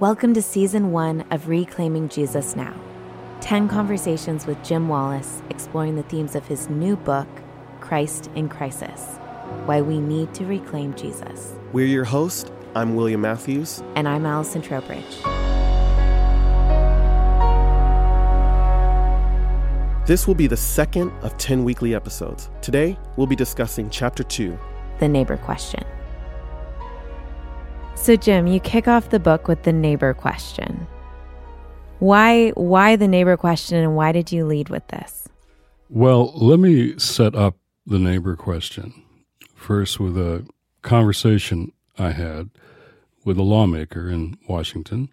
Welcome to season one of Reclaiming Jesus Now 10 conversations with Jim Wallis exploring the themes of his new book, Christ in Crisis Why We Need to Reclaim Jesus. We're your host. I'm William Matthews. And I'm Allison Trowbridge. This will be the second of 10 weekly episodes. Today, we'll be discussing Chapter 2 The Neighbor Question. So, Jim, you kick off the book with the neighbor question. Why, why the neighbor question, and why did you lead with this? Well, let me set up the neighbor question first with a conversation I had with a lawmaker in Washington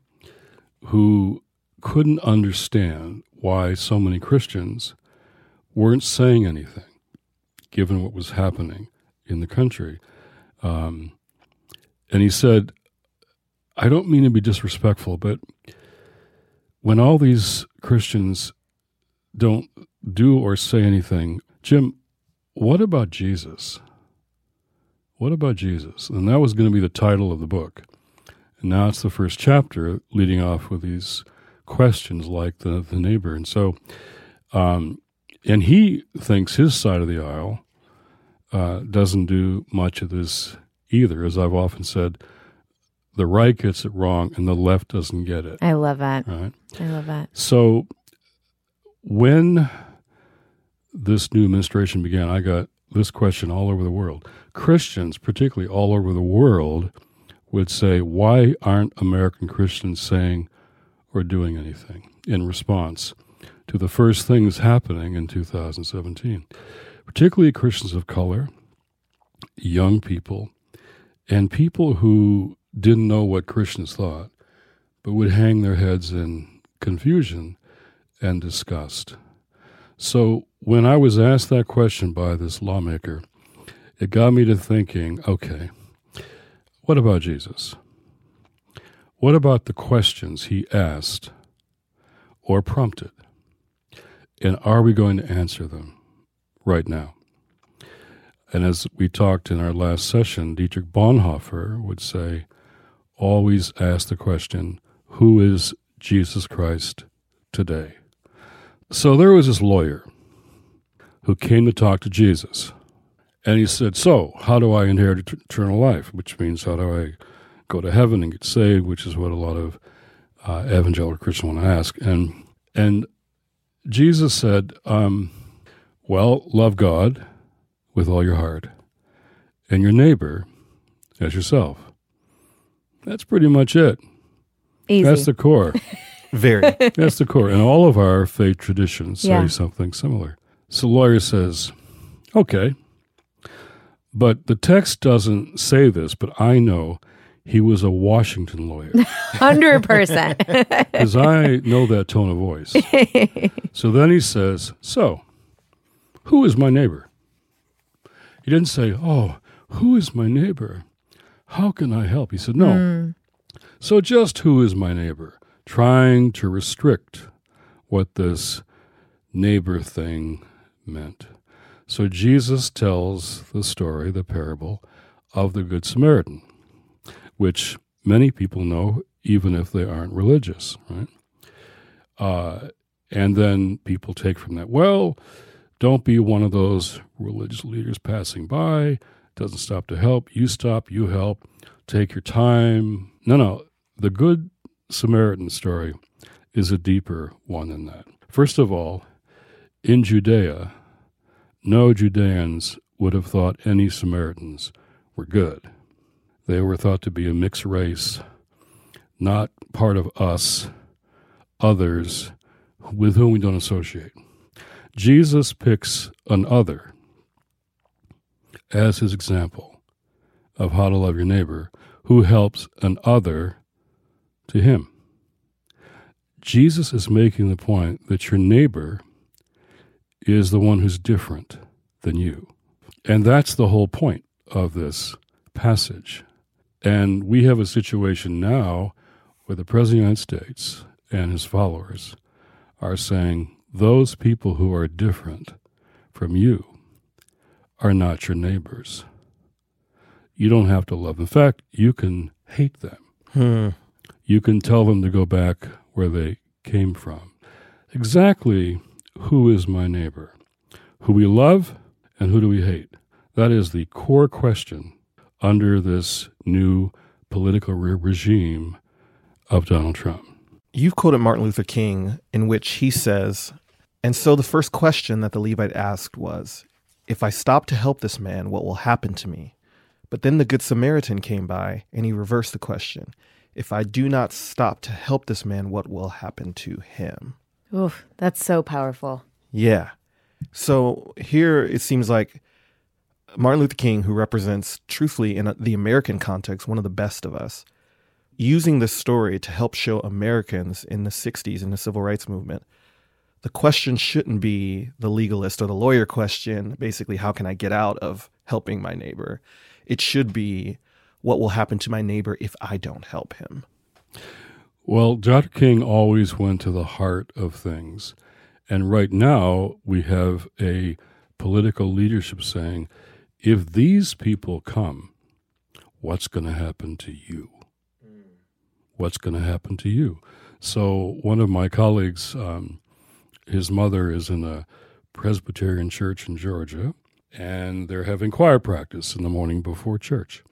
who couldn't understand why so many Christians weren't saying anything, given what was happening in the country. Um, and he said, I don't mean to be disrespectful, but when all these Christians don't do or say anything, Jim, what about Jesus? What about Jesus? And that was going to be the title of the book. And now it's the first chapter leading off with these questions like the, the neighbor. And so, um, and he thinks his side of the aisle uh, doesn't do much of this either. As I've often said, the right gets it wrong and the left doesn't get it. I love that. Right. I love that. So when this new administration began, I got this question all over the world. Christians, particularly all over the world, would say, Why aren't American Christians saying or doing anything in response to the first things happening in 2017? Particularly Christians of color, young people, and people who didn't know what Christians thought, but would hang their heads in confusion and disgust. So when I was asked that question by this lawmaker, it got me to thinking okay, what about Jesus? What about the questions he asked or prompted? And are we going to answer them right now? And as we talked in our last session, Dietrich Bonhoeffer would say, always ask the question, who is Jesus Christ today? So there was this lawyer who came to talk to Jesus. And he said, So, how do I inherit eternal life? Which means, how do I go to heaven and get saved? Which is what a lot of uh, evangelical Christians want to ask. And, and Jesus said, um, Well, love God with all your heart and your neighbor as yourself. That's pretty much it. Easy. That's the core. Very. That's the core. And all of our faith traditions say Yeah. something similar. So the lawyer says, okay, but the text doesn't say this, but I know he was a Washington lawyer 100%. because I know that tone of voice. so then he says, so who is my neighbor? He didn't say, oh, who is my neighbor? How can I help? He said, no. So just who is my neighbor? Trying to restrict what this neighbor thing meant. So Jesus tells the story, the parable of the Good Samaritan, which many people know even if they aren't religious, right? Uh, and then people take from that, well, don't be one of those religious leaders passing by, doesn't stop to help. You stop, you help, take your time. No, no. The Good Samaritan story is a deeper one than that. First of all, in Judea, no Judeans would have thought any Samaritans were good. They were thought to be a mixed race, not part of us, others with whom we don't associate. Jesus picks an other as his example of how to love your neighbor who helps an other to him. Jesus is making the point that your neighbor is the one who's different than you. And that's the whole point of this passage. And we have a situation now where the President of the United States and his followers are saying those people who are different from you are not your neighbors. You don't have to love. In fact, you can hate them. Hmm. you can tell them to go back where they came from. Exactly who is my neighbor? Who we love and who do we hate? That is the core question under this new political re- regime of Donald Trump. You've quoted Martin Luther King, in which he says, And so the first question that the Levite asked was, If I stop to help this man, what will happen to me? But then the Good Samaritan came by, and he reversed the question If I do not stop to help this man, what will happen to him? Oof, that's so powerful. Yeah. So here it seems like Martin Luther King, who represents, truthfully, in the American context, one of the best of us, using this story to help show Americans in the 60s in the civil rights movement. The question shouldn't be the legalist or the lawyer question, basically, how can I get out of helping my neighbor? It should be, what will happen to my neighbor if I don't help him? Well, Dr. King always went to the heart of things. And right now, we have a political leadership saying, if these people come, what's going to happen to you? What's going to happen to you? So, one of my colleagues, um, his mother is in a Presbyterian church in Georgia, and they're having choir practice in the morning before church.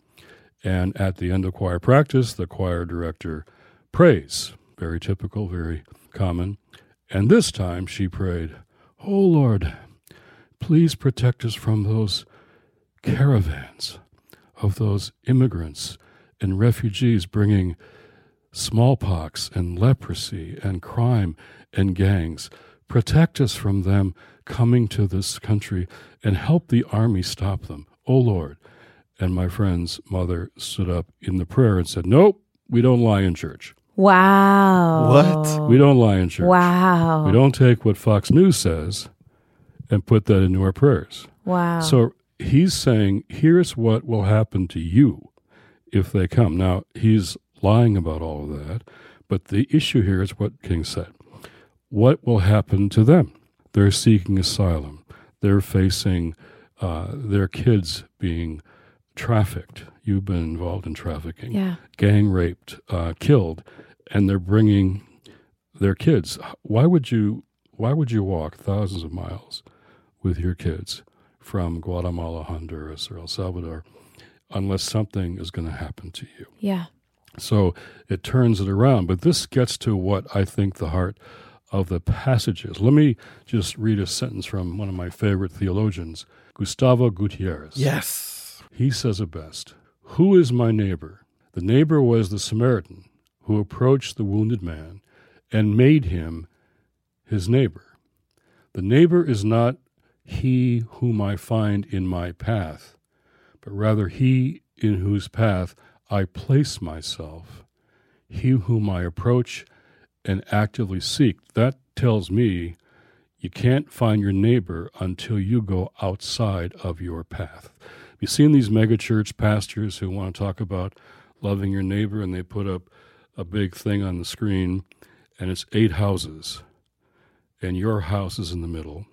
And at the end of choir practice, the choir director prays. Very typical, very common. And this time she prayed, Oh Lord, please protect us from those caravans of those immigrants and refugees bringing smallpox and leprosy and crime and gangs. Protect us from them coming to this country and help the army stop them. Oh Lord. And my friend's mother stood up in the prayer and said, Nope, we don't lie in church. Wow. What? We don't lie in church. Wow. We don't take what Fox News says and put that into our prayers. Wow. So he's saying, here's what will happen to you if they come. Now, he's lying about all of that, but the issue here is what King said. What will happen to them? They're seeking asylum. They're facing uh, their kids being trafficked. You've been involved in trafficking, yeah. gang raped, uh, killed, and they're bringing their kids. Why would you? Why would you walk thousands of miles with your kids from Guatemala, Honduras, or El Salvador, unless something is going to happen to you? Yeah. So it turns it around. But this gets to what I think the heart of the passages. Let me just read a sentence from one of my favorite theologians, Gustavo Gutierrez. Yes. He says it best Who is my neighbor? The neighbor was the Samaritan who approached the wounded man and made him his neighbor. The neighbor is not he whom I find in my path, but rather he in whose path I place myself, he whom I approach and actively seek. That tells me you can't find your neighbor until you go outside of your path. You've seen these megachurch pastors who want to talk about loving your neighbor, and they put up a big thing on the screen, and it's eight houses, and your house is in the middle,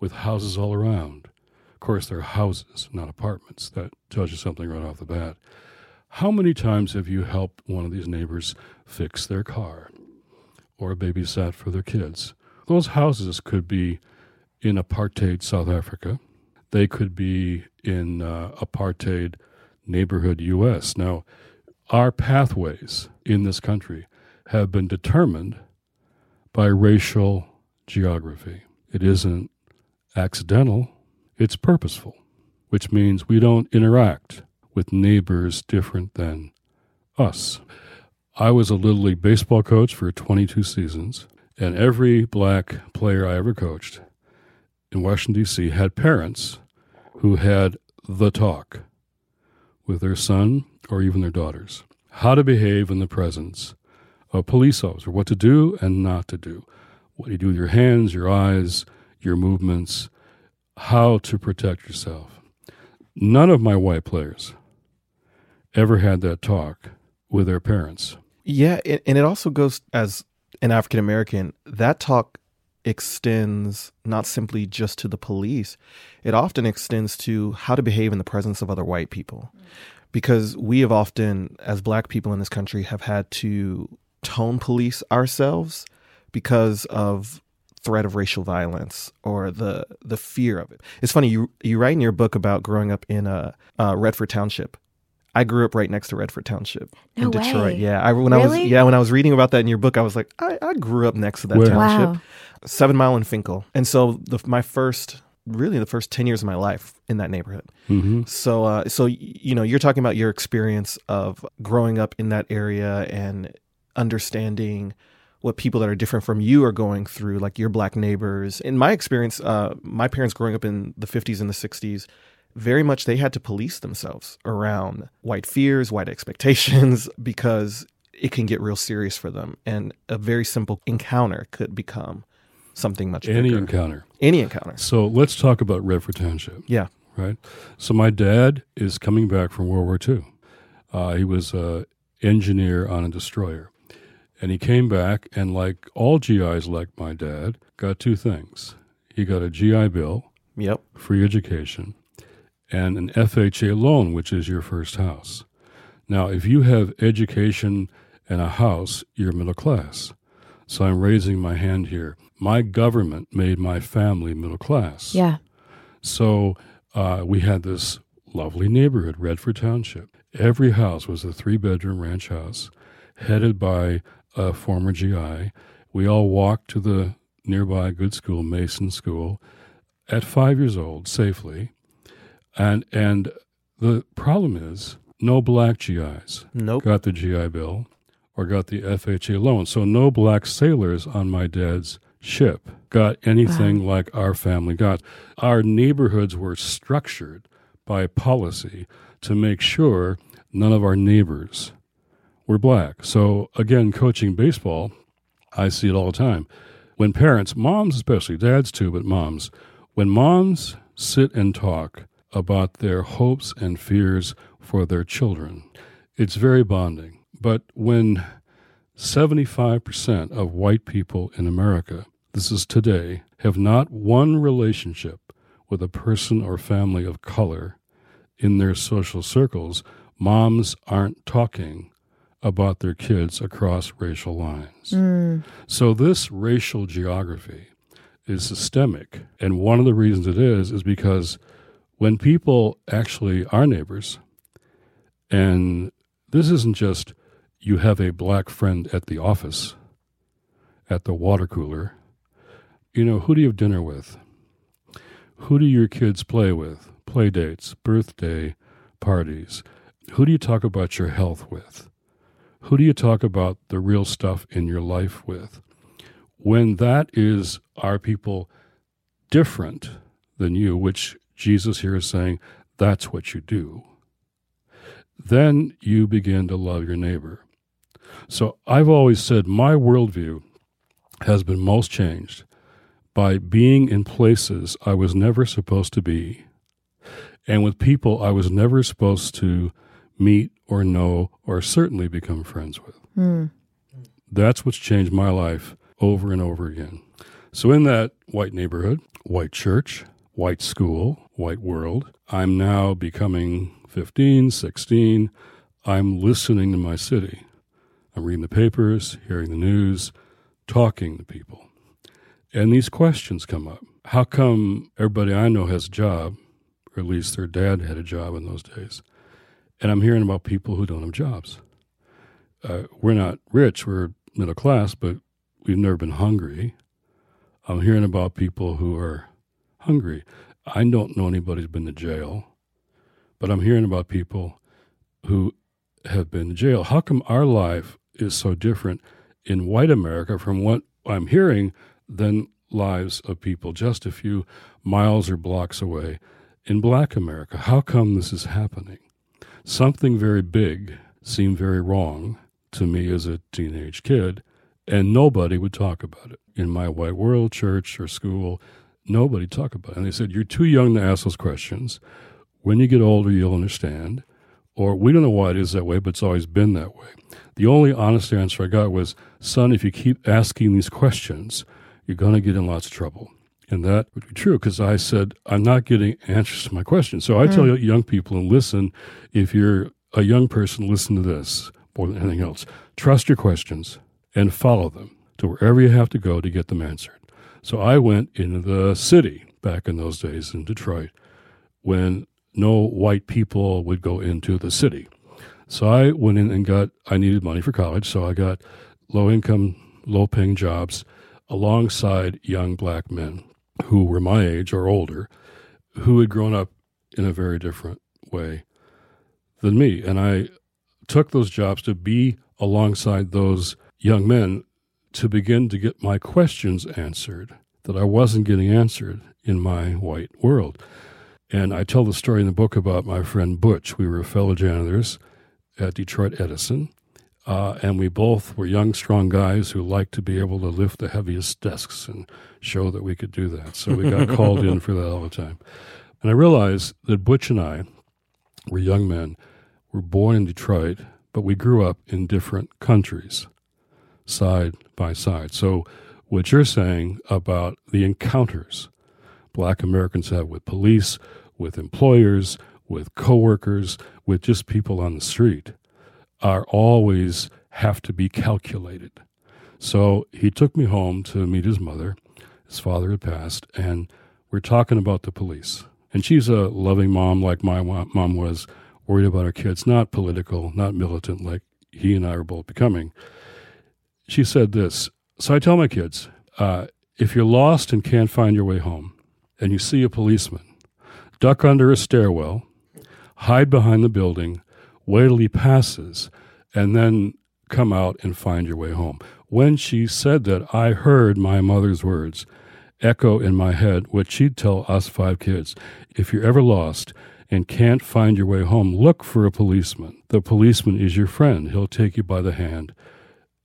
with houses all around. Of course, they're houses, not apartments. That tells you something right off the bat. How many times have you helped one of these neighbors fix their car or a babysat for their kids? Those houses could be in apartheid South Africa. They could be in uh, apartheid neighborhood U.S. Now, our pathways in this country have been determined by racial geography. It isn't accidental, it's purposeful, which means we don't interact with neighbors different than us. I was a Little League baseball coach for 22 seasons, and every black player I ever coached in Washington, D.C. had parents who had the talk with their son or even their daughters how to behave in the presence of police officer, what to do and not to do, what you do with your hands, your eyes, your movements, how to protect yourself. None of my white players ever had that talk with their parents. Yeah, and it also goes as an African American, that talk extends not simply just to the police, it often extends to how to behave in the presence of other white people. Because we have often, as black people in this country, have had to tone police ourselves because of threat of racial violence or the the fear of it. It's funny you you write in your book about growing up in a uh, Redford Township. I grew up right next to Redford Township No in Detroit. way. Yeah, I when I was yeah when I was reading about that in your book, I was like, I, I grew up next to that Where? township, Wow. Seven Mile and Finkel, and so the, my first really the first ten years of my life in that neighborhood. hmm So, uh, so you know, you're talking about your experience of growing up in that area and understanding what people that are different from you are going through, like your black neighbors. In my experience, uh, my parents growing up in the 50s and the 60s, very much they had to police themselves around white fears, white expectations, because it can get real serious for them, and a very simple encounter could become something much Any bigger. encounter. Any encounter. So let's talk about Redford Township. Yeah. right? So my dad is coming back from World War II. Uh, he was an engineer on a destroyer, and he came back, and like all GIs, like my dad, got two things. He got a GI Bill, Yep. free education, and an FHA loan, which is your first house. Now, if you have education and a house, you're middle class. So I'm raising my hand here. My government made my family middle class. Yeah. So uh, we had this lovely neighborhood, Redford Township. Every house was a three bedroom ranch house headed by a former GI. We all walked to the nearby good school, Mason School, at five years old safely. And, and the problem is no black GIs Nope. got the GI Bill or got the FHA loan. So no black sailors on my dad's ship got anything like our family got. Our neighborhoods were structured by policy to make sure none of our neighbors were black. So again, coaching baseball, I see it all the time. When parents, moms especially, dads too, but moms, when moms sit and talk about their hopes and fears for their children, it's very bonding. But when 75% of white people in America, this is today, have not one relationship with a person or family of color in their social circles, moms aren't talking about their kids across racial lines. Hmm. So, this racial geography is systemic. And one of the reasons it is, is because when people actually are neighbors, and this isn't just you have a black friend at the office, at the water cooler, you know, who do you have dinner with? Who do your kids play with? Play dates, birthday parties. Who do you talk about your health with? Who do you talk about the real stuff in your life with? When that is our people different than you, which Jesus here is saying that's what you do, then you begin to love your neighbor. So I've always said my worldview has been most changed by being in places I was never supposed to be and with people I was never supposed to meet or know or certainly become friends with. Hmm. That's what's changed my life over and over again. So, in that white neighborhood, white church, white school, white world, I'm now becoming 15, 16. I'm listening to my city. I'm reading the papers, hearing the news, talking to people. And these questions come up. How come everybody I know has a job, or at least their dad had a job in those days? And I'm hearing about people who don't have jobs. Uh, we're not rich, we're middle class, but we've never been hungry. I'm hearing about people who are hungry. I don't know anybody who's been to jail, but I'm hearing about people who have been to jail. How come our life is so different in white America from what I'm hearing than lives of people just a few miles or blocks away in black America? How come this is happening? Something very big seemed very wrong to me as a teenage kid, and nobody would talk about it. In my white world, church, or school, nobody talked about it. And they said, You're too young to ask those questions. When you get older, you'll understand. Or we don't know why it is that way, but it's always been that way. The only honest answer I got was, Son, if you keep asking these questions, you're going to get in lots of trouble. And that would be true because I said, I'm not getting answers to my questions. So I mm. tell young people and listen, if you're a young person, listen to this more than anything else. Trust your questions and follow them to wherever you have to go to get them answered. So I went into the city back in those days in Detroit when no white people would go into the city. So I went in and got, I needed money for college, so I got low income, low paying jobs alongside young black men who were my age or older who had grown up in a very different way than me. And I took those jobs to be alongside those young men to begin to get my questions answered that I wasn't getting answered in my white world. And I tell the story in the book about my friend Butch. We were fellow janitors at Detroit Edison. Uh, and we both were young, strong guys who liked to be able to lift the heaviest desks and show that we could do that. So we got called in for that all the time. And I realized that Butch and I were young men, were born in Detroit, but we grew up in different countries, side by side. So what you're saying about the encounters black Americans have with police, with employers, with coworkers, with just people on the street are always have to be calculated. So he took me home to meet his mother. His father had passed, and we're talking about the police. And she's a loving mom, like my mom was, worried about her kids, not political, not militant, like he and I are both becoming. She said this So I tell my kids uh, if you're lost and can't find your way home, and you see a policeman, duck under a stairwell, hide behind the building, wait till he passes, and then come out and find your way home. When she said that, I heard my mother's words echo in my head what she'd tell us five kids. If you're ever lost and can't find your way home, look for a policeman. The policeman is your friend. He'll take you by the hand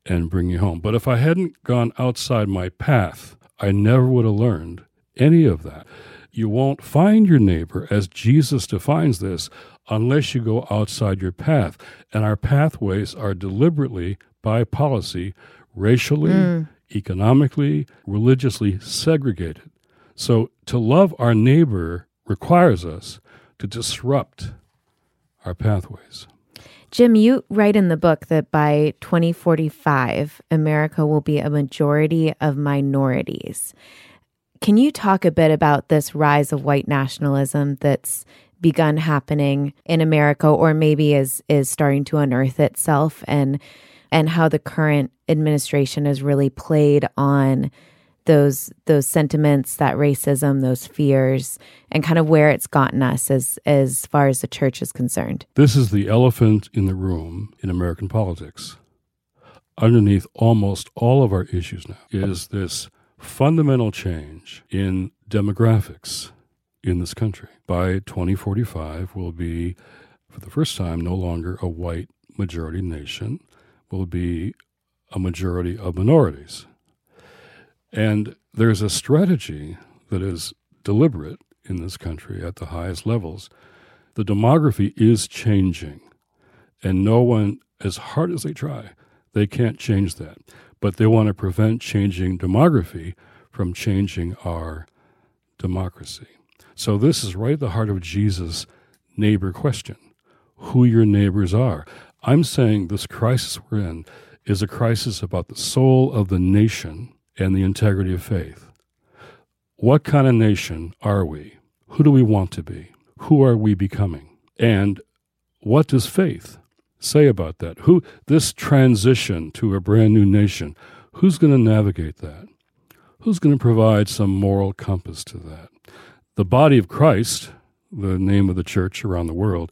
and bring you home. But if I hadn't gone outside my path, I never would have learned any of that. You won't find your neighbor as Jesus defines this unless you go outside your path. And our pathways are deliberately, by policy, racially, mm. economically, religiously segregated. So to love our neighbor requires us to disrupt our pathways. Jim, you write in the book that by 2045, America will be a majority of minorities. Can you talk a bit about this rise of white nationalism that's begun happening in America or maybe is is starting to unearth itself and and how the current administration has really played on those those sentiments, that racism, those fears, and kind of where it's gotten us as as far as the church is concerned. This is the elephant in the room in American politics. Underneath almost all of our issues now is this fundamental change in demographics in this country. By 2045, we'll be, for the first time, no longer a white majority nation, will be a majority of minorities. And there's a strategy that is deliberate in this country at the highest levels. The demography is changing, and no one, as hard as they try, they can't change that. But they want to prevent changing demography from changing our democracy. So, this is right at the heart of Jesus' neighbor question who your neighbors are. I'm saying this crisis we're in is a crisis about the soul of the nation and the integrity of faith. What kind of nation are we? Who do we want to be? Who are we becoming? And what does faith say about that? Who this transition to a brand new nation, who's going to navigate that? Who's going to provide some moral compass to that? The body of Christ, the name of the church around the world,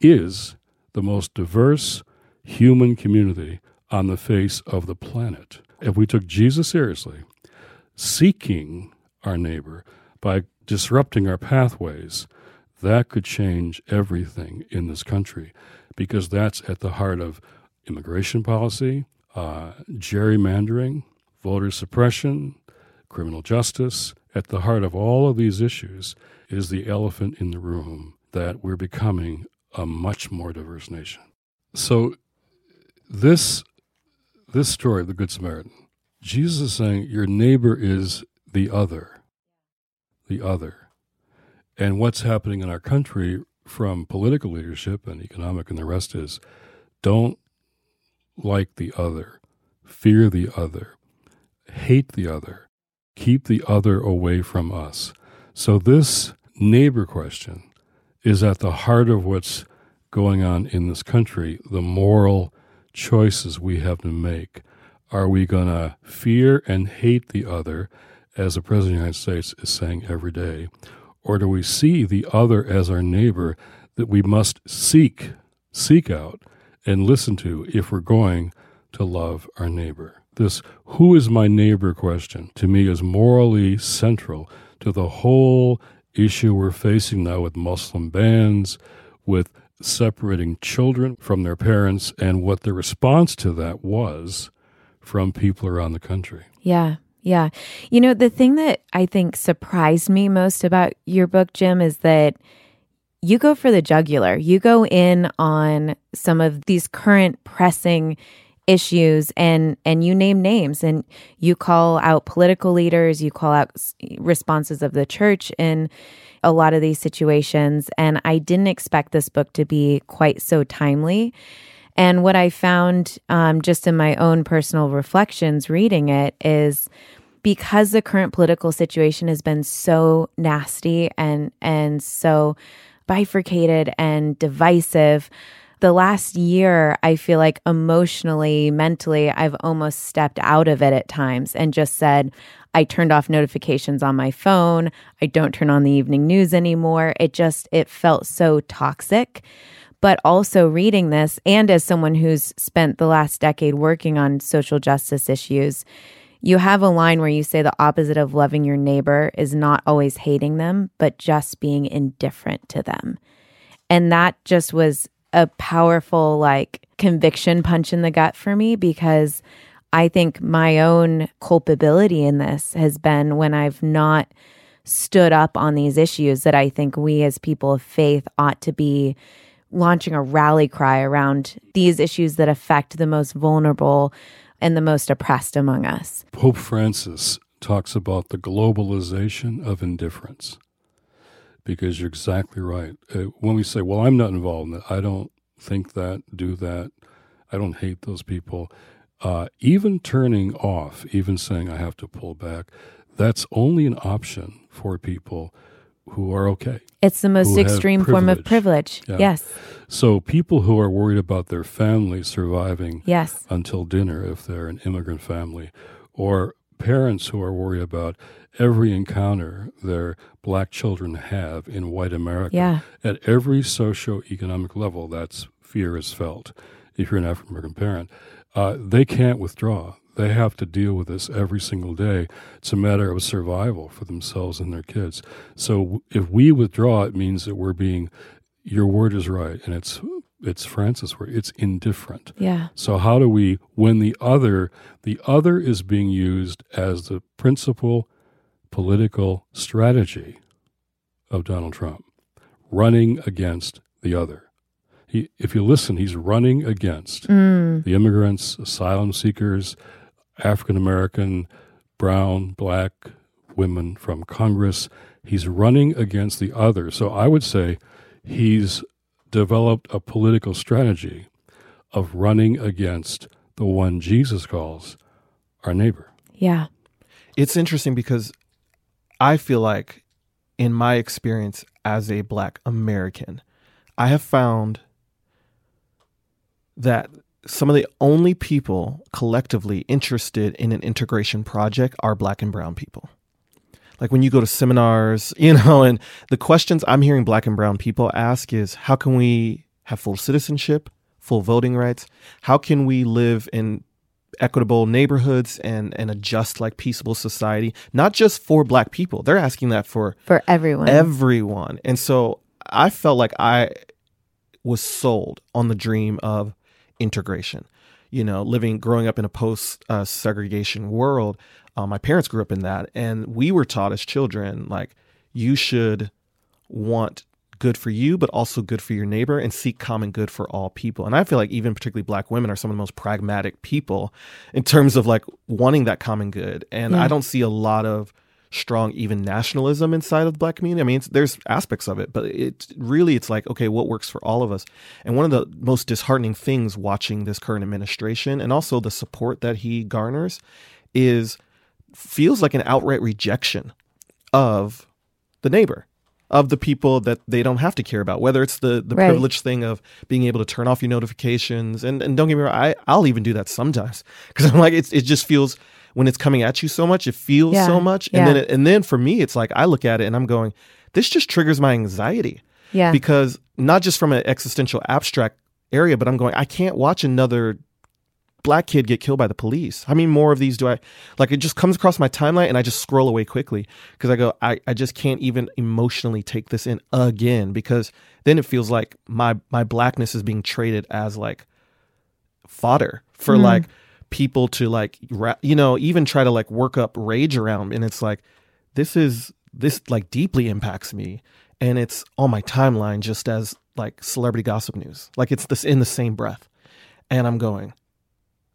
is the most diverse human community on the face of the planet. If we took Jesus seriously, seeking our neighbor by disrupting our pathways, that could change everything in this country because that's at the heart of immigration policy, uh, gerrymandering, voter suppression, criminal justice, at the heart of all of these issues is the elephant in the room that we're becoming a much more diverse nation. So this this story of the Good Samaritan Jesus is saying your neighbor is the other. The other. And what's happening in our country from political leadership and economic and the rest is don't like the other, fear the other, hate the other, keep the other away from us. So, this neighbor question is at the heart of what's going on in this country, the moral choices we have to make. Are we going to fear and hate the other, as the President of the United States is saying every day? Or do we see the other as our neighbor that we must seek, seek out, and listen to if we're going to love our neighbor? This who is my neighbor question to me is morally central to the whole issue we're facing now with Muslim bans, with separating children from their parents, and what the response to that was from people around the country. Yeah. Yeah. You know, the thing that I think surprised me most about your book, Jim, is that you go for the jugular. You go in on some of these current pressing issues and and you name names and you call out political leaders, you call out responses of the church in a lot of these situations and I didn't expect this book to be quite so timely. And what I found um, just in my own personal reflections reading it is because the current political situation has been so nasty and and so bifurcated and divisive the last year i feel like emotionally mentally i've almost stepped out of it at times and just said i turned off notifications on my phone. I don't turn on the evening news anymore. It just it felt so toxic. But also reading this, and as someone who's spent the last decade working on social justice issues, you have a line where you say the opposite of loving your neighbor is not always hating them, but just being indifferent to them. And that just was a powerful, like, conviction punch in the gut for me because I think my own culpability in this has been when I've not stood up on these issues that I think we as people of faith ought to be launching a rally cry around these issues that affect the most vulnerable and the most oppressed among us. Pope Francis talks about the globalization of indifference because you're exactly right. Uh, when we say, well, I'm not involved in that, I don't think that, do that, I don't hate those people, uh, even turning off, even saying I have to pull back, that's only an option for people who are okay. It's the most extreme form of privilege. Yeah. Yes. So people who are worried about their family surviving yes. until dinner if they're an immigrant family or parents who are worried about every encounter their black children have in white America. Yeah. At every socioeconomic level, that's fear is felt. If you're an African American parent, uh, they can't withdraw. They have to deal with this every single day. It's a matter of survival for themselves and their kids. So if we withdraw, it means that we're being, your word is right, and it's it's Francis' word. It's indifferent. Yeah. So how do we, when the other, the other is being used as the principal political strategy of Donald Trump, running against the other. He, if you listen, he's running against mm. the immigrants, asylum seekers, African American, brown, black women from Congress. He's running against the other. So I would say he's developed a political strategy of running against the one Jesus calls our neighbor. Yeah. It's interesting because I feel like, in my experience as a black American, I have found that some of the only people collectively interested in an integration project are black and brown people. Like when you go to seminars, you know, and the questions I'm hearing black and brown people ask is how can we have full citizenship, full voting rights? How can we live in equitable neighborhoods and and a just like peaceable society not just for black people they're asking that for for everyone everyone and so i felt like i was sold on the dream of integration. You know, living, growing up in a post uh, segregation world, uh, my parents grew up in that. And we were taught as children, like, you should want good for you, but also good for your neighbor and seek common good for all people. And I feel like even particularly black women are some of the most pragmatic people in terms of like wanting that common good. And Yeah. I don't see a lot of strong even nationalism inside of the black community. I mean, it's, there's aspects of it, but it really it's like okay, what works for all of us? And one of the most disheartening things watching this current administration and also the support that he garners is feels like an outright rejection of the neighbor of the people that they don't have to care about whether it's the the Right. privileged thing of being able to turn off your notifications and and don't get me wrong I I'll even do that sometimes cuz I'm like it's it just feels when it's coming at you so much it feels Yeah. so much and Yeah. then it, and then for me it's like I look at it and I'm going this just triggers my anxiety Yeah. because not just from an existential abstract area but I'm going I can't watch another black kid get killed by the police. How many more of these do I like? It just comes across my timeline and I just scroll away quickly because I go, I, I just can't even emotionally take this in again because then it feels like my my blackness is being traded as like fodder for Mm. like people to like you know even try to like work up rage around and it's like this is this like deeply impacts me. And it's on my timeline just as like celebrity gossip news. Like it's this in the same breath. And i'm going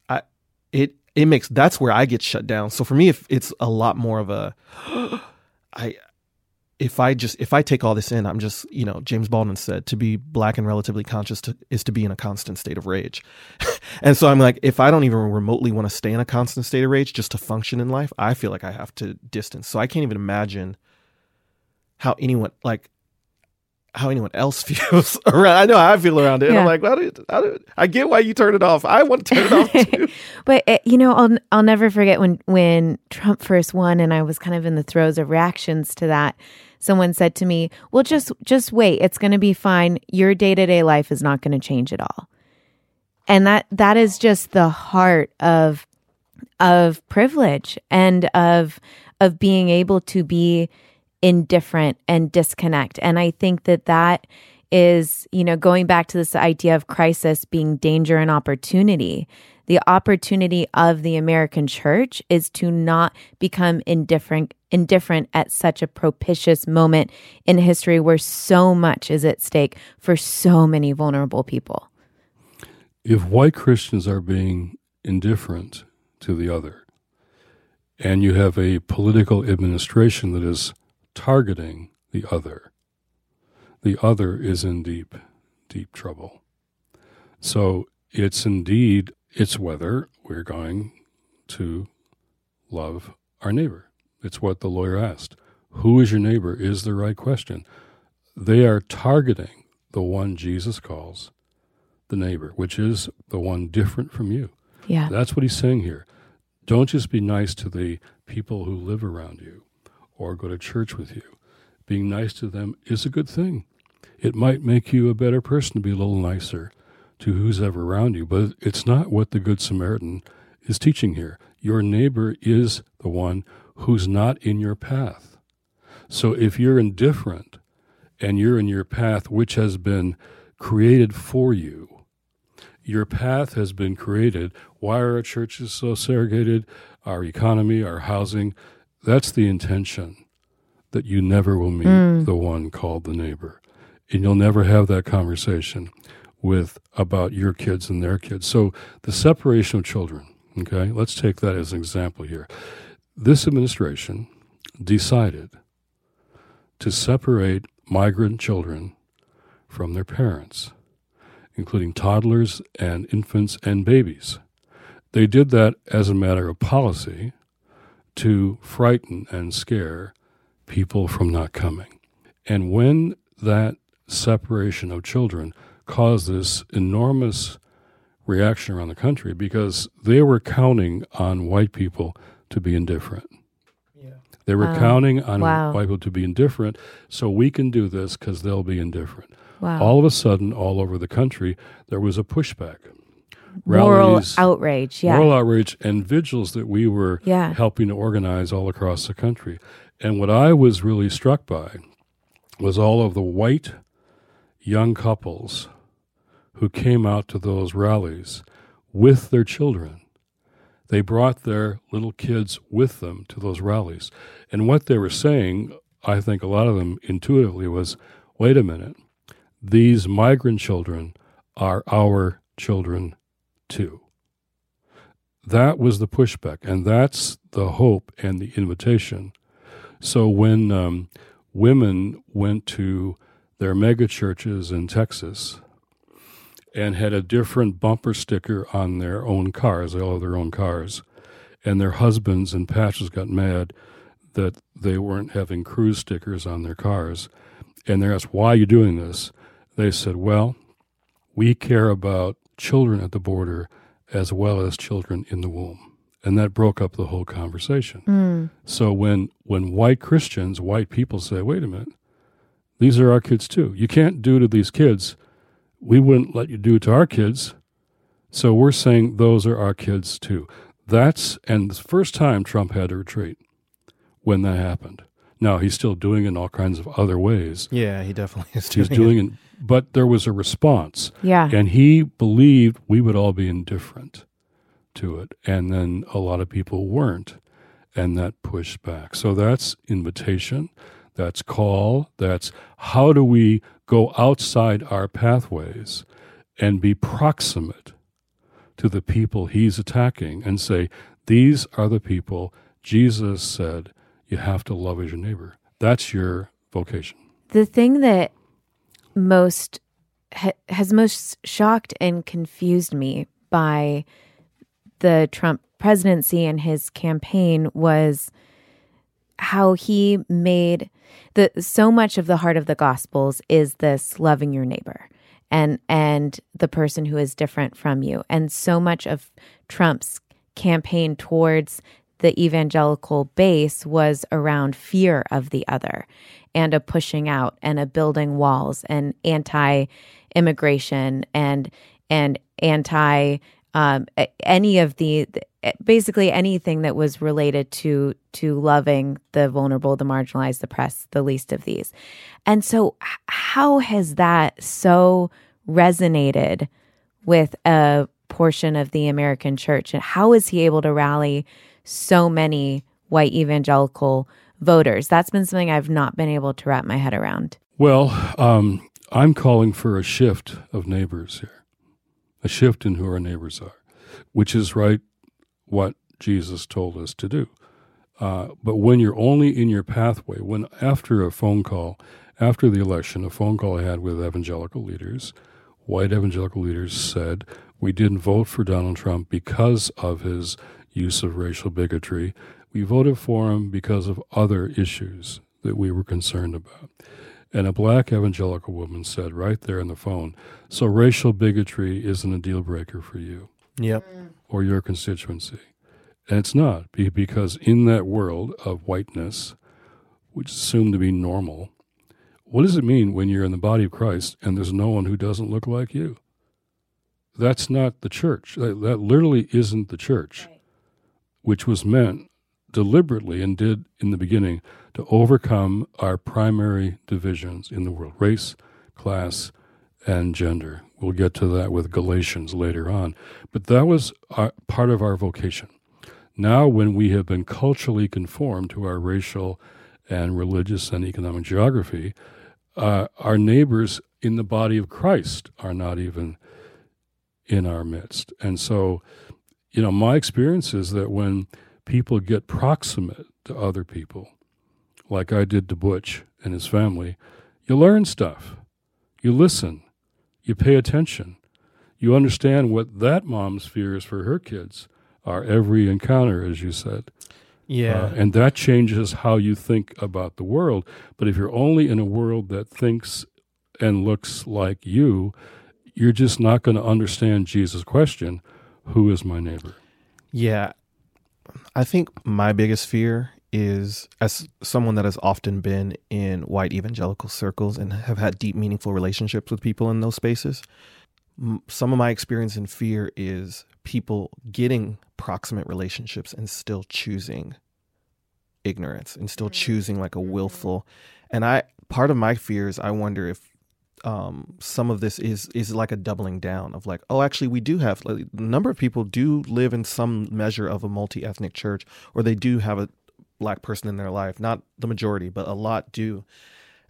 i it it makes that's where i get shut down. So for me if it's a lot more of a i if i just if i take all this in i'm just you know james baldwin said to be black and relatively conscious to, is to be in a constant state of rage and so i'm like if i don't even remotely want to stay in a constant state of rage just to function in life i feel like i have to distance so i can't even imagine how anyone like how anyone else feels around. I know how I feel around it. And I'm Yeah. like, how do, do, I get why you turn it off. I want to turn it off too. But uh, you know, I'll I'll never forget when when Trump first won, and I was kind of in the throes of reactions to that. Someone said to me, "Well, just just wait. It's going to be fine. Your day to day life is not going to change at all." And that that is just the heart of of privilege and of of being able to be indifferent and disconnect. And I think that that is, you know, going back to this idea of crisis being danger and opportunity. The opportunity of the American church is to not become indifferent indifferent at such a propitious moment in history where so much is at stake for so many vulnerable people. if white Christians are being indifferent to the other, and you have a political administration that is targeting the other, the other is in deep, deep trouble. So it's indeed, it's whether we're going to love our neighbor. It's what the lawyer asked. Who is your neighbor is the right question. They are targeting the one Jesus calls the neighbor, which is the one different from you. Yeah. That's what he's saying here. Don't just be nice to the people who live around you or go to church with you. Being nice to them is a good thing. It might make you a better person to be a little nicer to who's ever around you, but it's not what the Good Samaritan is teaching here. Your neighbor is the one who's not in your path. So if you're indifferent and you're in your path, which has been created for you, your path has been created. Why are our churches so segregated? Our economy, our housing. That's the intention that you never will meet mm. the one called the neighbor. And you'll never have that conversation with about your kids and their kids. So the separation of children, okay, let's take that as an example here. This administration decided to separate migrant children from their parents including toddlers and infants and babies. They did that as a matter of policy to frighten and scare people from not coming. And when that separation of children caused this enormous reaction around the country because they were counting on white people to be indifferent. They were Wow. counting on Wow. white people to be indifferent, so we can do this because they'll be indifferent. Wow. All of a sudden, all over the country, there was a pushback. Moral outrage. Yeah. moral outrage, and vigils that we were Yeah. helping to organize all across the country. And what I was really struck by was all of the white young couples who came out to those rallies with their children. They brought their little kids with them to those rallies. And what they were saying, I think a lot of them intuitively, was wait a minute, these migrant children are our children too. That was the pushback, and that's the hope and the invitation. So when um, women went to their mega churches in Texas and had a different bumper sticker on their own cars, they all have their own cars, and their husbands and pastors got mad that they weren't having cruise stickers on their cars. And they're asked, why are you doing this? They said, well, we care about children at the border as well as children in the womb. And that broke up the whole conversation. Mm. So when, when white Christians, white people say, wait a minute, these are our kids too. You can't do to these kids, we wouldn't let you do it to our kids. So we're saying those are our kids too. That's, and the first time Trump had to retreat when that happened. Now he's still doing it in all kinds of other ways. Yeah, he definitely is doing, He's doing it, but there was a response. Yeah. And he believed we would all be indifferent to it. And then a lot of people weren't. And that pushed back. So that's invitation, that's call, that's how do we go outside our pathways and be proximate to the people he's attacking and say, these are the people Jesus said you have to love as your neighbor. That's your vocation. the thing that most ha- has most shocked and confused me by the Trump presidency and his campaign was how he made the so much of the heart of the gospels is this loving your neighbor and and the person who is different from you. And so much of Trump's campaign towards the evangelical base was around fear of the other and a pushing out and a building walls and anti immigration and and anti um, any of the basically anything that was related to to loving the vulnerable the marginalized the press the least of these. And so how has that so resonated with a portion of the american church? And how is he able to rally so many white evangelical voters? That's been something i've not been able to wrap my head around. Well, um, I'm calling for a shift of neighbors here, a shift in who our neighbors are, which is right what Jesus told us to do. Uh, but when you're only in your pathway, when after a phone call, after the election, a phone call I had with evangelical leaders, white evangelical leaders said, We didn't vote for Donald Trump because of his use of racial bigotry. We voted for him because of other issues that we were concerned about. And a black evangelical woman said right there on the phone, So racial bigotry isn't a deal breaker for you Yep. or your constituency. And it's not, because in that world of whiteness, which is assumed to be normal, what does it mean when you're in the body of Christ and there's no one who doesn't look like you? That's not the church. That, that literally isn't the church, which was meant deliberately and did in the beginning to overcome our primary divisions in the world race, class, and gender. We'll get to that with Galatians later on. But that was our, part of our vocation. Now, when we have been culturally conformed to our racial and religious and economic geography, uh, our neighbors in the body of Christ are not even in our midst. And so, you know, my experience is that when people get proximate to other people, like I did to Butch and his family, you learn stuff. You listen. You pay attention. You understand what that mom's fears for her kids are every encounter, as you said. Yeah. Uh, and that changes how you think about the world. But if you're only in a world that thinks and looks like you, you're just not going to understand Jesus' question who is my neighbor? Yeah. I think my biggest fear is as someone that has often been in white evangelical circles and have had deep, meaningful relationships with people in those spaces. m- Some of my experience and fear is people getting proximate relationships and still choosing ignorance and still choosing like a willful. And I, part of my fear is I wonder if um, some of this is is like a doubling down of like, oh, actually, we do have like, a number of people do live in some measure of a multi ethnic church, or they do have a black person in their life. Not the majority, but a lot do.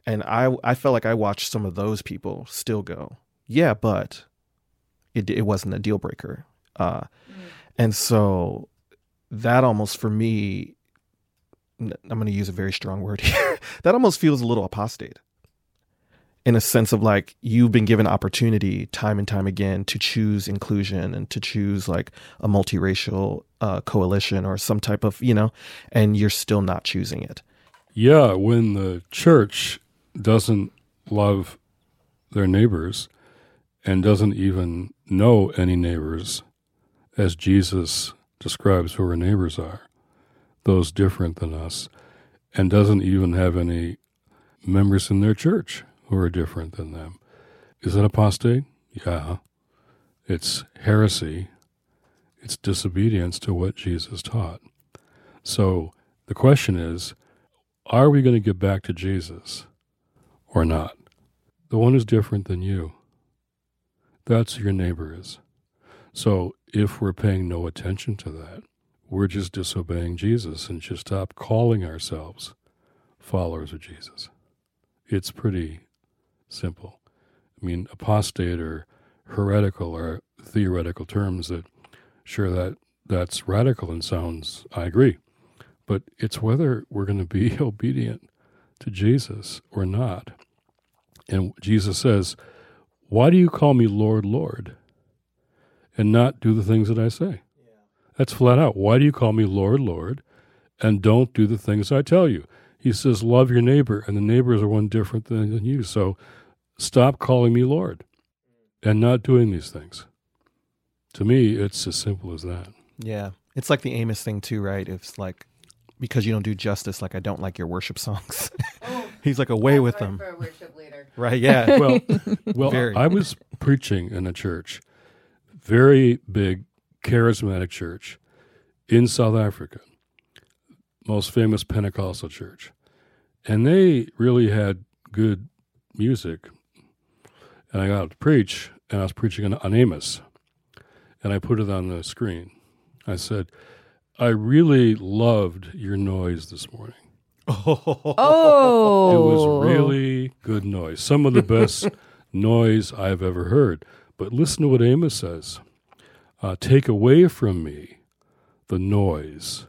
And I I felt like I watched some of those people still go, yeah, but it it wasn't a deal breaker. Uh, And so that almost for me, I'm going to use a very strong word here. that almost feels a little apostate in a sense of like you've been given opportunity time and time again to choose inclusion and to choose like a multiracial uh, coalition or some type of you know and you're still not choosing it. Yeah, when the church doesn't love their neighbors and doesn't even know any neighbors, as Jesus describes who our neighbors are, those different than us, and doesn't even have any members in their church who are different than them. Is that apostate? Yeah. It's heresy. It's disobedience to what Jesus taught. So the question is are we going to get back to Jesus or not? The one who's different than you. That's who your neighbor is. So if we're paying no attention to that, we're just disobeying Jesus and should stop calling ourselves followers of Jesus. It's pretty simple. I mean, apostate or heretical are theoretical terms that, sure, that that's radical and sounds, I agree. But it's whether we're going to be obedient to Jesus or not. And Jesus says, Why do you call me Lord, Lord, and not do the things that I say? That's flat out. Why do you call me Lord, Lord, and don't do the things I tell you? He says, Love your neighbor, and the neighbors are one different than, than you. So stop calling me Lord and not doing these things. To me, it's as simple as that. yeah it's like the amos thing too right it's like because you don't do justice like i don't like your worship songs he's like away with them For a worship leader. right yeah Well, well, Very. I was preaching in a church, very big, charismatic church in South Africa, most famous Pentecostal church, and they really had good music. And I got up to preach, and I was preaching on, on Amos, and I put it on the screen. I said, "I really loved your noise this morning." Oh, It was really good noise. Some of the best noise I've ever heard. But listen to what Amos says uh, Take away from me the noise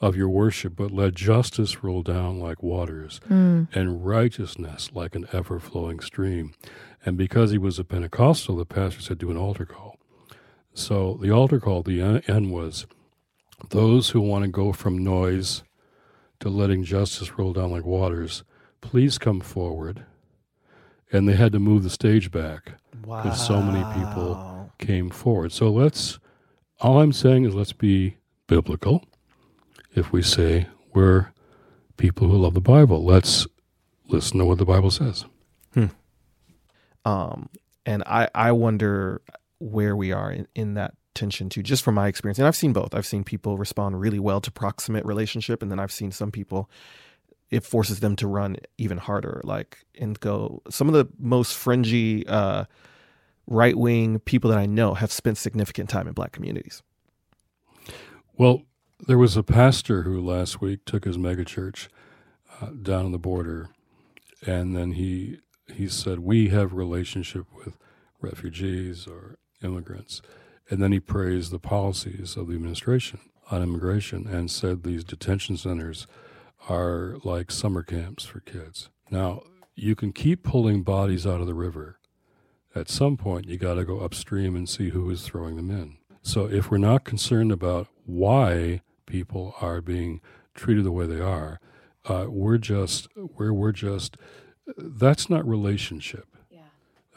of your worship, but let justice roll down like waters mm. and righteousness like an ever flowing stream. And because he was a Pentecostal, the pastor said, Do an altar call. So the altar call, the end was those who want to go from noise to letting justice roll down like waters, please come forward. And they had to move the stage back wow because so many people came forward. So let's, all I'm saying is let's be biblical. If we say we're people who love the Bible, let's listen to what the Bible says. um and i i wonder where we are in, in that tension too just from my experience. And i've seen both. I've seen people respond really well to proximate relationship and then i've seen some people it forces them to run even harder like and go some of the most fringy uh right wing people that i know have spent significant time in black communities. Well, there was a pastor who last week took his megachurch uh, down on the border, and then he he said we have relationship with refugees or immigrants, and then he praised the policies of the administration on immigration and said these detention centers are like summer camps for kids. Now you can keep pulling bodies out of the river. At some point, you got to go upstream and see who is throwing them in. So if we're not concerned about why people are being treated the way they are, uh, we're just we're we're just that's not relationship. Yeah.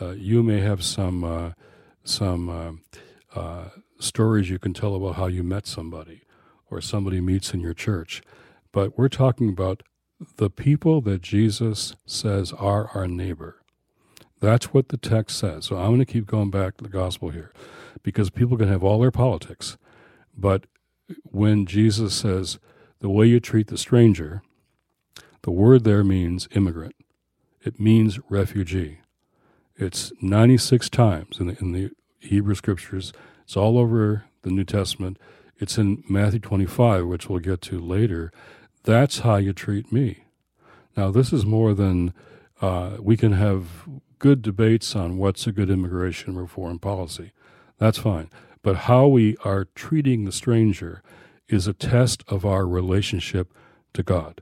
Uh, you may have some uh, some uh, uh, stories you can tell about how you met somebody or somebody meets in your church, but we're talking about the people that Jesus says are our neighbor. That's what the text says. So I'm going to keep going back to the gospel here because people can have all their politics. But when Jesus says the way you treat the stranger, the word there means immigrant, it means refugee. It's 96 times in the, in the Hebrew scriptures, it's all over the New Testament. It's in Matthew 25, which we'll get to later. That's how you treat me. Now, this is more than uh, we can have good debates on what's a good immigration reform policy. That's fine. But how we are treating the stranger is a test of our relationship to God.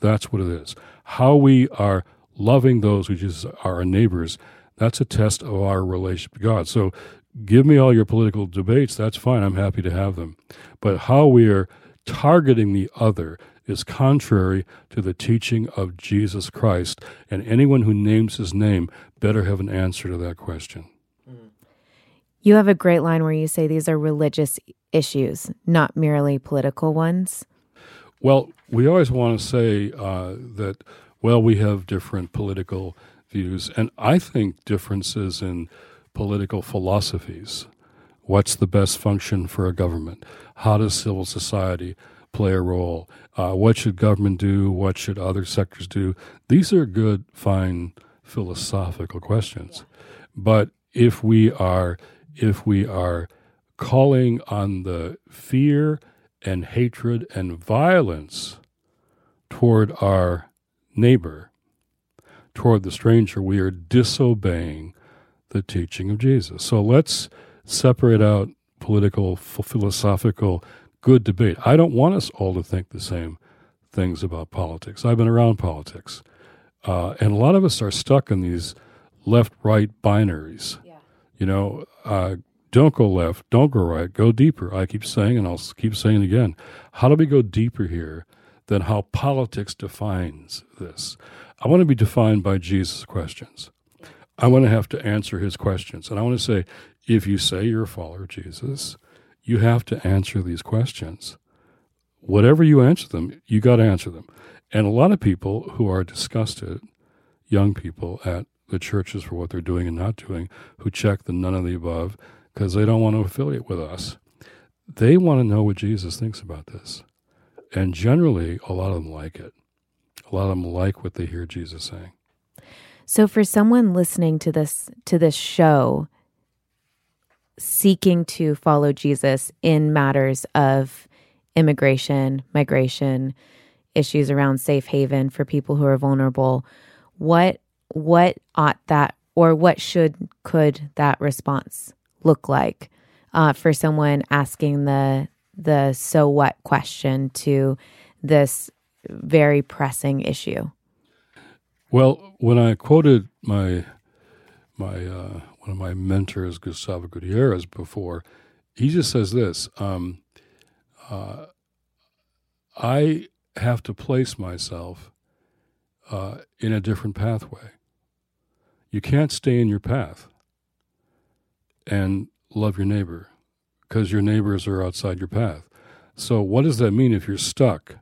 That's what it is. How we are loving those which is our neighbors, that's a test of our relationship to God. So give me all your political debates, that's fine. I'm happy to have them. But how we are targeting the other is contrary to the teaching of Jesus Christ, and anyone who names his name better have an answer to that question. You have a great line where you say these are religious issues, not merely political ones. Well, we always want to say uh, that, well, we have different political views, and I think differences in political philosophies. What's the best function for a government? How does civil society play a role? Uh, what should government do? What should other sectors do? These are good, fine philosophical questions. But if we are if we are calling on the fear and hatred and violence toward our neighbor, toward the stranger, we are disobeying the teaching of Jesus. So let's separate out political, philosophical, good debate. I don't want us all to think the same things about politics. I've been around politics. Uh, and a lot of us are stuck in these left right binaries. Yeah. You know, uh, don't go left, don't go right, go deeper. I keep saying, and I'll keep saying again, how do we go deeper here than how politics defines this? I want to be defined by Jesus' questions. I want to have to answer his questions. And I want to say, if you say you're a follower of Jesus, you have to answer these questions. Whatever you answer them, you got to answer them. And a lot of people who are disgusted, young people at the churches for what they're doing and not doing, who check the none of the above because they don't want to affiliate with us, they want to know what Jesus thinks about this. And generally, a lot of them like it. A lot of them like what they hear Jesus saying. So for someone listening to this to this show seeking to follow Jesus in matters of immigration, migration, issues around safe haven for people who are vulnerable, what what ought that or what should could that response look like uh, for someone asking the the so what question to this very pressing issue? Well, when I quoted my my uh, one of my mentors, Gustavo Gutierrez, before, he just says this: um, uh, I have to place myself uh, in a different pathway. You can't stay in your path and love your neighbor because your neighbors are outside your path. So, what does that mean if you're stuck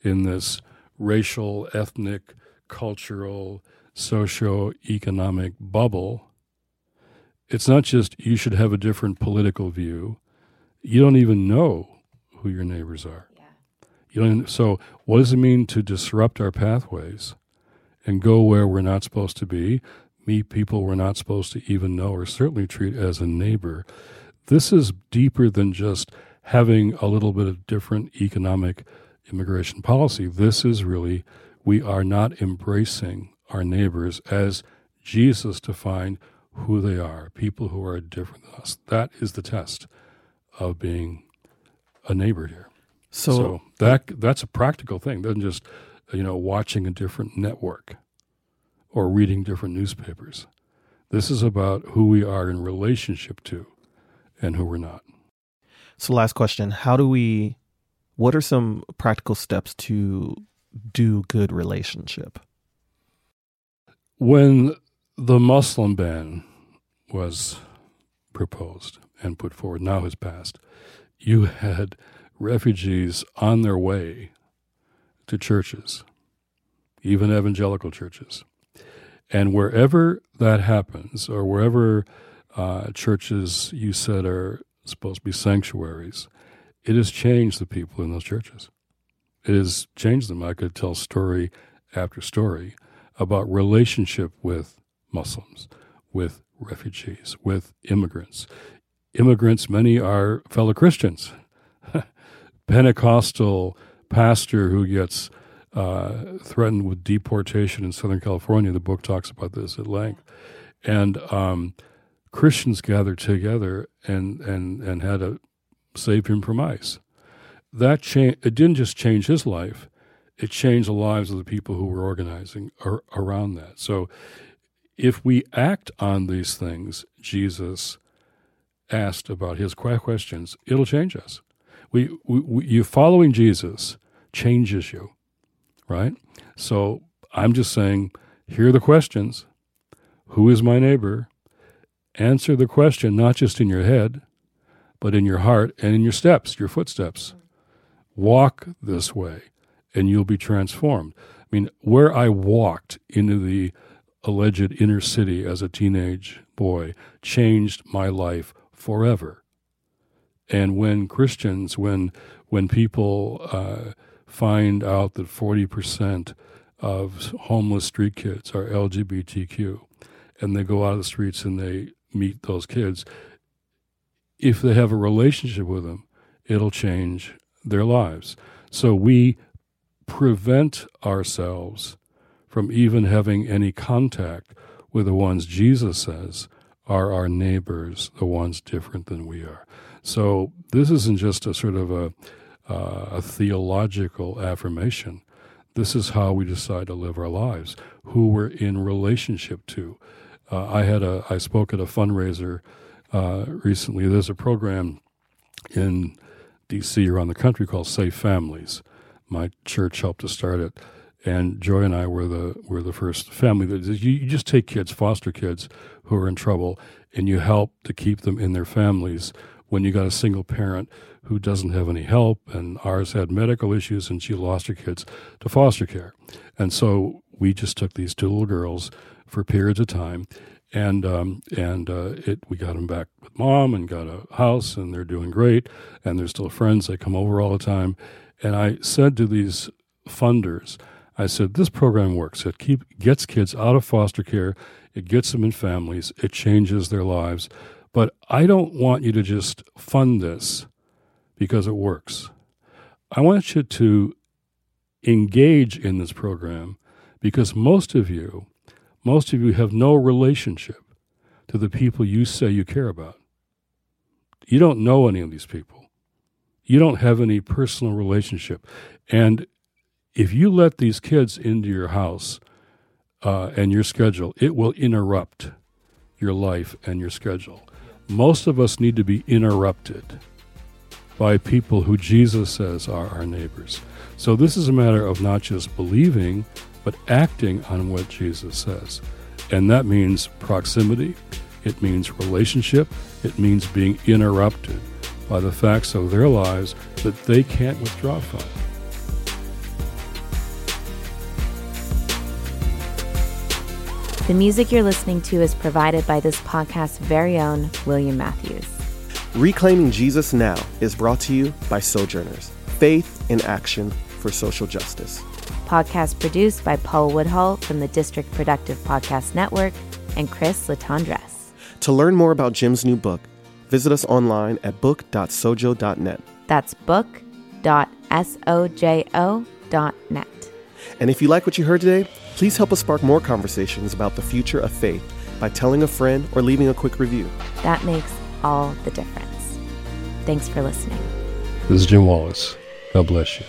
in this racial, ethnic, cultural, socio-economic bubble, it's not just you should have a different political view. You don't even know who your neighbors are. Yeah. You don't, so, what does it mean to disrupt our pathways and go where we're not supposed to be, meet people we're not supposed to even know or certainly treat as a neighbor? This is deeper than just having a little bit of different economic immigration policy. This is really we are not embracing our neighbors as Jesus defined who they are, people who are different than us. That is the test of being a neighbor here. So, so that that's a practical thing. Than just you know watching a different network or reading different newspapers. This is about who we are in relationship to and who we're not. So last question, how do we what are some practical steps to do good relationship? When the Muslim ban was proposed and put forward, now has passed, you had refugees on their way to churches, even evangelical churches. And wherever that happens, or wherever uh, churches you said are supposed to be sanctuaries, it has changed the people in those churches it has changed them. I could tell story after story about relationship with Muslims, with refugees, with immigrants. Immigrants, many are fellow Christians. Pentecostal pastor who gets uh, threatened with deportation in Southern California. The book talks about this at length. And um, Christians gathered together and, and, and had to save him from ICE. That cha- it didn't just change his life, it changed the lives of the people who were organizing ar- around that. So if we act on these things, Jesus asked about his questions, it'll change us. We, we, we, you following Jesus changes you, right? So I'm just saying, here are the questions. Who is my neighbor? Answer the question not just in your head, but in your heart and in your steps, your footsteps. Walk this way, and you'll be transformed. I mean, where I walked into the alleged inner city as a teenage boy changed my life forever. And when Christians, when when people uh, find out that forty percent of homeless street kids are LGBTQ, and they go out of the streets and they meet those kids, if they have a relationship with them, it'll change their lives. So we prevent ourselves from even having any contact with the ones Jesus says are our neighbors, the ones different than we are. So this isn't just a sort of a, uh, a theological affirmation. This is how we decide to live our lives. Who we're in relationship to. Uh, I had a I spoke at a fundraiser uh, recently. There's a program in D.C. around the country called Safe Families. My church helped to start it and Joy and I were the were the first family that you, you just take kids, foster kids who are in trouble, and you help to keep them in their families. When you got a single parent who doesn't have any help, and ours had medical issues, and she lost her kids to foster care, and so we just took these two little girls for periods of time, and um, and uh, it we got them back with mom and got a house, and they're doing great, and they're still friends. They come over all the time, and I said to these funders. I said, this program works. It keep, gets kids out of foster care, it gets them in families, it changes their lives. But I don't want you to just fund this because it works. I want you to engage in this program because most of you, most of you have no relationship to the people you say you care about. You don't know any of these people. You don't have any personal relationship. And if you let these kids into your house uh, and your schedule, it will interrupt your life and your schedule. Most of us need to be interrupted by people who Jesus says are our neighbors. So this is a matter of not just believing, but acting on what Jesus says. And that means proximity, it means relationship, it means being interrupted by the facts of their lives that they can't withdraw from. The music you're listening to is provided by this podcast's very own William Matthews. Reclaiming Jesus Now is brought to you by Sojourners, faith in action for social justice. Podcast produced by Paul Woodhull from the District Productive Podcast Network and Chris Latondres. To learn more about Jim's new book, visit us online at book.sojo.net. That's book.sojo.net. And if you like what you heard today, please help us spark more conversations about the future of faith by telling a friend or leaving a quick review. That makes all the difference. Thanks for listening. This is Jim Wallis. God bless you.